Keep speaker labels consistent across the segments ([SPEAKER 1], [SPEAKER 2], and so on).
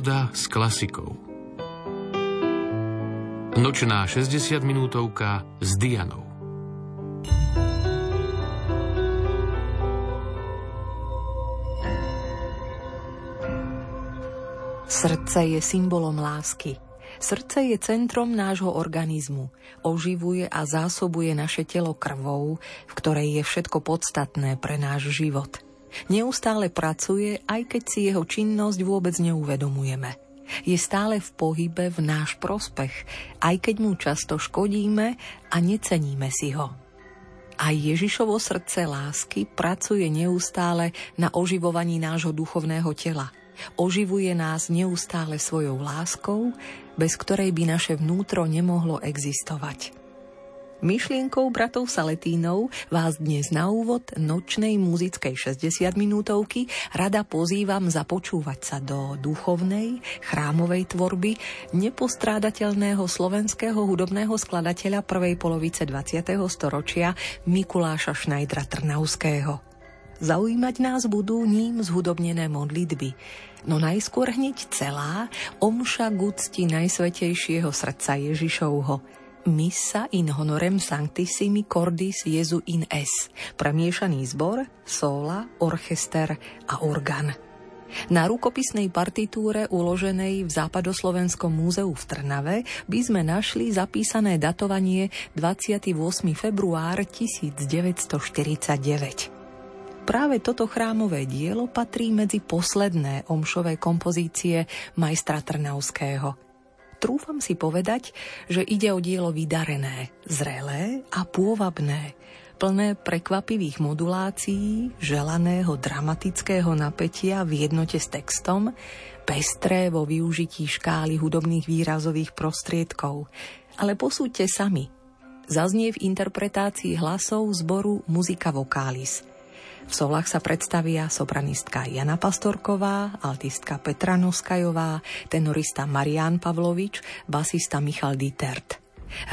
[SPEAKER 1] Pohoda s klasikou. Nočná 60 minútovka s Dianou.
[SPEAKER 2] Srdce je symbolom lásky. Srdce je centrom nášho organizmu. Oživuje a zásobuje naše telo krvou, v ktorej je všetko podstatné pre náš život. Neustále pracuje, aj keď si jeho činnosť vôbec neuvedomujeme. Je stále v pohybe v náš prospech, aj keď mu často škodíme a neceníme si ho. Aj Ježišovo srdce lásky pracuje neustále na oživovaní nášho duchovného tela – Oživuje nás neustále svojou láskou, bez ktorej by naše vnútro nemohlo existovať. Myšlienkou bratov Saletínov vás dnes na úvod nočnej muzickej 60 minútovky rada pozývam započúvať sa do duchovnej, chrámovej tvorby nepostrádateľného slovenského hudobného skladateľa prvej polovice 20. storočia Mikuláša Šnajdra Trnavského. Zaujímať nás budú ním zhudobnené modlitby, no najskôr hneď celá omša k Najsvetejšieho srdca Ježišovho, Missa in honorem Sanctissimi Cordis Jesu in es, premiešaný zbor, sola, orchester a organ. Na rukopisnej partitúre uloženej v Západoslovenskom múzeu v Trnave by sme našli zapísané datovanie 28. február 1949 práve toto chrámové dielo patrí medzi posledné omšové kompozície majstra Trnavského. Trúfam si povedať, že ide o dielo vydarené, zrelé a pôvabné, plné prekvapivých modulácií, želaného dramatického napätia v jednote s textom, pestré vo využití škály hudobných výrazových prostriedkov. Ale posúďte sami. Zaznie v interpretácii hlasov zboru Muzika Vokális – v solách sa predstavia sopranistka Jana Pastorková, altistka Petra Noskajová, tenorista Marian Pavlovič, basista Michal Dietert.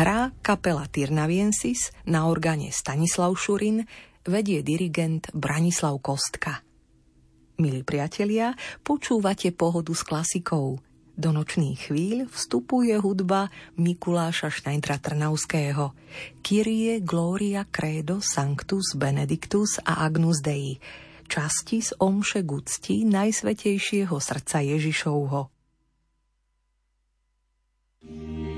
[SPEAKER 2] Hrá kapela Tirnaviensis, na orgáne Stanislav Šurin, vedie dirigent Branislav Kostka. Milí priatelia, počúvate pohodu s klasikou. Do nočných chvíľ vstupuje hudba Mikuláša Šnajdra Trnavského. Kyrie Gloria Credo Sanctus Benedictus a Agnus Dei. Časti z omše gucti Najsvetejšieho srdca Ježišovho. thank you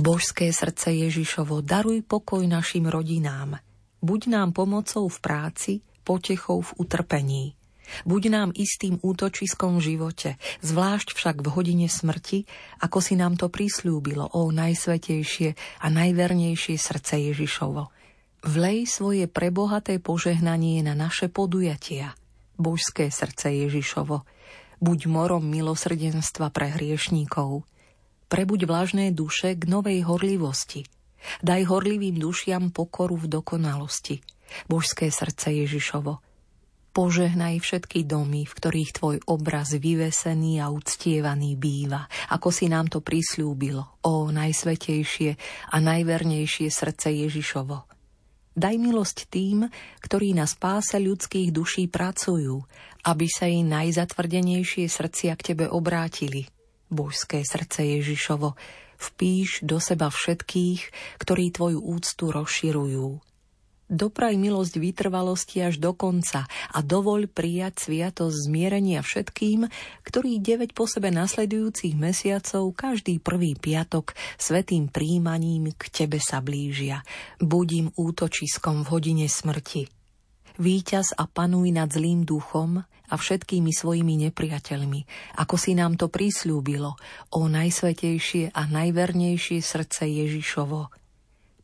[SPEAKER 2] Božské srdce Ježišovo, daruj pokoj našim rodinám. Buď nám pomocou v práci, potechou v utrpení. Buď nám istým útočiskom v živote, zvlášť však v hodine smrti, ako si nám to prislúbilo, o najsvetejšie a najvernejšie srdce Ježišovo. Vlej svoje prebohaté požehnanie na naše podujatia, božské srdce Ježišovo. Buď morom milosrdenstva pre hriešníkov, Prebuď vlažné duše k novej horlivosti. Daj horlivým dušiam pokoru v dokonalosti. Božské srdce Ježišovo. Požehnaj všetky domy, v ktorých tvoj obraz vyvesený a uctievaný býva, ako si nám to prislúbilo, o najsvetejšie a najvernejšie srdce Ježišovo. Daj milosť tým, ktorí na spáse ľudských duší pracujú, aby sa jej najzatvrdenejšie srdcia k tebe obrátili – božské srdce Ježišovo, vpíš do seba všetkých, ktorí tvoju úctu rozširujú. Dopraj milosť vytrvalosti až do konca a dovoľ prijať sviatosť zmierenia všetkým, ktorí 9 po sebe nasledujúcich mesiacov každý prvý piatok svetým príjmaním k tebe sa blížia. Budím útočiskom v hodine smrti. Výťaz a panuj nad zlým duchom a všetkými svojimi nepriateľmi, ako si nám to prislúbilo, o najsvetejšie a najvernejšie srdce Ježišovo.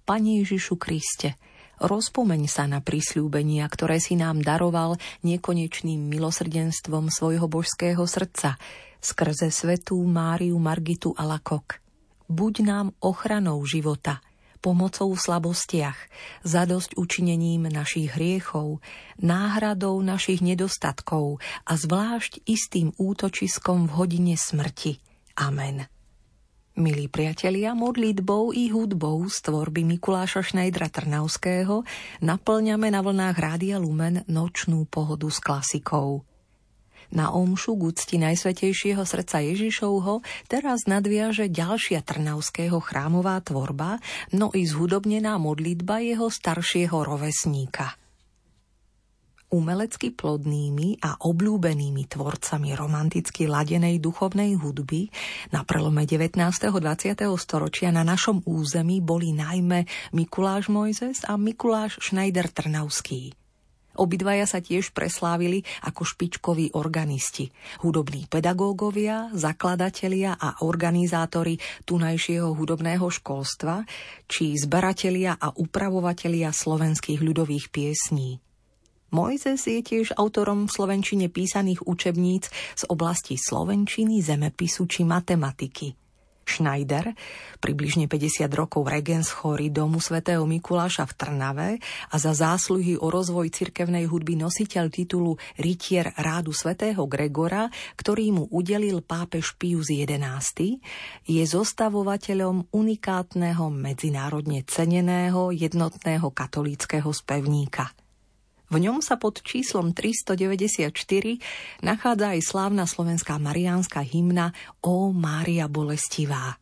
[SPEAKER 2] Pane Ježišu Kriste, rozpomeň sa na prísľúbenia, ktoré si nám daroval nekonečným milosrdenstvom svojho božského srdca, skrze svetú Máriu Margitu Alakok. Buď nám ochranou života – pomocou v slabostiach, zadosť učinením našich hriechov, náhradou našich nedostatkov a zvlášť istým útočiskom v hodine smrti. Amen. Milí priatelia, modlitbou i hudbou z tvorby Mikuláša Šnajdra Trnavského naplňame na vlnách Rádia Lumen nočnú pohodu s klasikou. Na omšu k úcti Najsvetejšieho srdca Ježišovho teraz nadviaže ďalšia trnavského chrámová tvorba, no i zhudobnená modlitba jeho staršieho rovesníka. Umelecky plodnými a obľúbenými tvorcami romanticky ladenej duchovnej hudby na prelome 19. a 20. storočia na našom území boli najmä Mikuláš Mojzes a Mikuláš Schneider Trnavský. Obidvaja sa tiež preslávili ako špičkoví organisti, hudobní pedagógovia, zakladatelia a organizátori tunajšieho hudobného školstva, či zberatelia a upravovatelia slovenských ľudových piesní. Mojzes je tiež autorom v slovenčine písaných učebníc z oblasti slovenčiny, zemepisu či matematiky – Schneider, približne 50 rokov regens chory domu svätého Mikuláša v Trnave a za zásluhy o rozvoj cirkevnej hudby nositeľ titulu Rytier rádu svätého Gregora, ktorý mu udelil pápež Pius XI, je zostavovateľom unikátneho medzinárodne ceneného jednotného katolíckého spevníka – v ňom sa pod číslom 394 nachádza aj slávna slovenská mariánska hymna O Mária Bolestivá.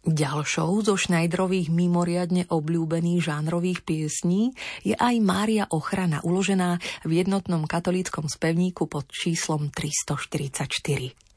[SPEAKER 2] Ďalšou zo Šnajdrových mimoriadne obľúbených žánrových piesní je aj Mária Ochrana, uložená v jednotnom katolíckom spevníku pod číslom 344.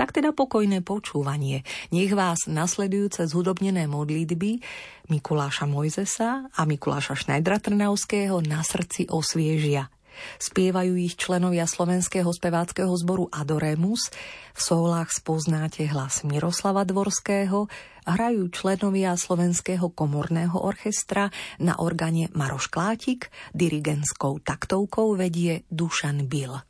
[SPEAKER 2] Tak teda pokojné počúvanie. Nech vás nasledujúce zhudobnené modlitby Mikuláša Mojzesa a Mikuláša Šnajdra Trnavského na srdci osviežia. Spievajú ich členovia slovenského speváckého zboru Adoremus, v solách spoznáte hlas Miroslava Dvorského, hrajú členovia slovenského komorného orchestra na organe Maroš Klátik, dirigentskou taktovkou vedie Dušan Bill.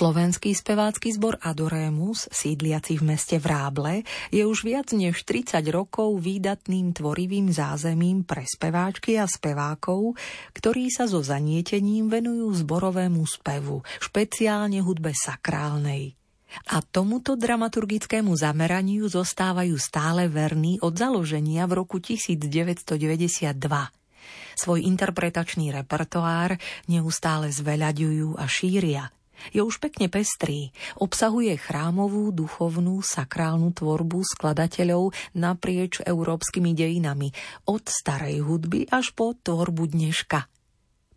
[SPEAKER 2] Slovenský spevácky zbor Adoremus, sídliaci v meste Vráble, je už viac než 30 rokov výdatným tvorivým zázemím pre speváčky a spevákov, ktorí sa so zanietením venujú zborovému spevu, špeciálne hudbe sakrálnej. A tomuto dramaturgickému zameraniu zostávajú stále verní od založenia v roku 1992. Svoj interpretačný repertoár neustále zveľaďujú a šíria – je už pekne pestrý. Obsahuje chrámovú, duchovnú, sakrálnu tvorbu skladateľov naprieč európskymi dejinami, od starej hudby až po tvorbu dneška.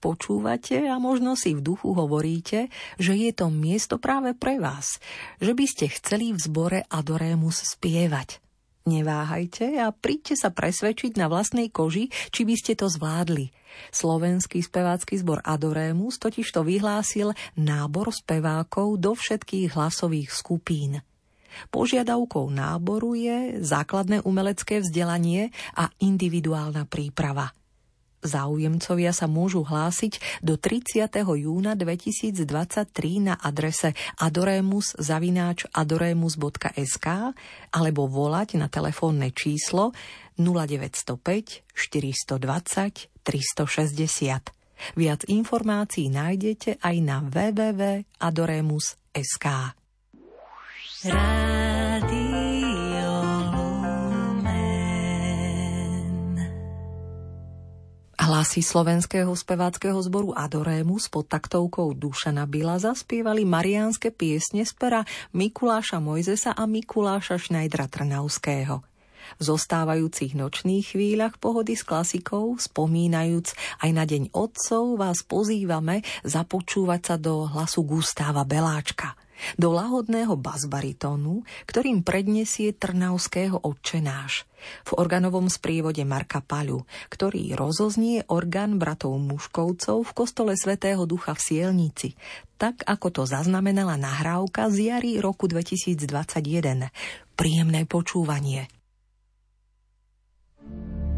[SPEAKER 2] Počúvate a možno si v duchu hovoríte, že je to miesto práve pre vás, že by ste chceli v zbore Adorémus spievať. Neváhajte a príďte sa presvedčiť na vlastnej koži, či by ste to zvládli. Slovenský spevácky zbor Adorémus totiž to vyhlásil nábor spevákov do všetkých hlasových skupín. Požiadavkou náboru je základné umelecké vzdelanie a individuálna príprava – Záujemcovia sa môžu hlásiť do 30. júna 2023 na adrese adoremus.sk alebo volať na telefónne číslo 0905 420 360. Viac informácií nájdete aj na www.adoremus.sk. Rádio Hlasy slovenského speváckého zboru Adorémus pod taktovkou Dušana Bila zaspievali mariánske piesne z pera Mikuláša Mojzesa a Mikuláša Šnajdra Trnavského. V zostávajúcich nočných chvíľach pohody s klasikou, spomínajúc aj na Deň otcov, vás pozývame započúvať sa do hlasu Gustáva Beláčka – do lahodného basbaritónu, ktorým predniesie Trnavského odčenáš v organovom sprievode Marka Paľu, ktorý rozoznie orgán bratov Muškovcov v kostole svätého Ducha v Sielnici, tak ako to zaznamenala nahrávka z jary roku 2021. Príjemné počúvanie.
[SPEAKER 3] schöner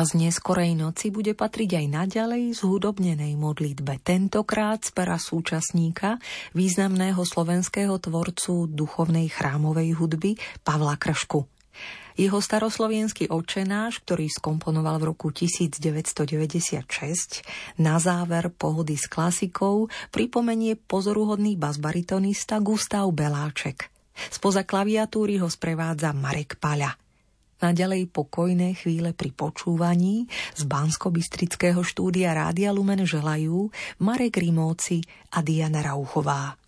[SPEAKER 3] Čas neskorej noci bude patriť aj naďalej hudobnenej modlitbe, tentokrát z pera súčasníka, významného slovenského tvorcu duchovnej chrámovej hudby Pavla Kršku. Jeho staroslovenský očenáš, ktorý skomponoval v roku 1996, na záver pohody s klasikou pripomenie pozoruhodný basbaritonista Gustav Beláček. Spoza klaviatúry ho sprevádza Marek Paľa. Naďalej pokojné chvíle pri počúvaní z bansko štúdia Rádia Lumen želajú Marek Rimóci a Diana Rauchová.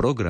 [SPEAKER 4] Program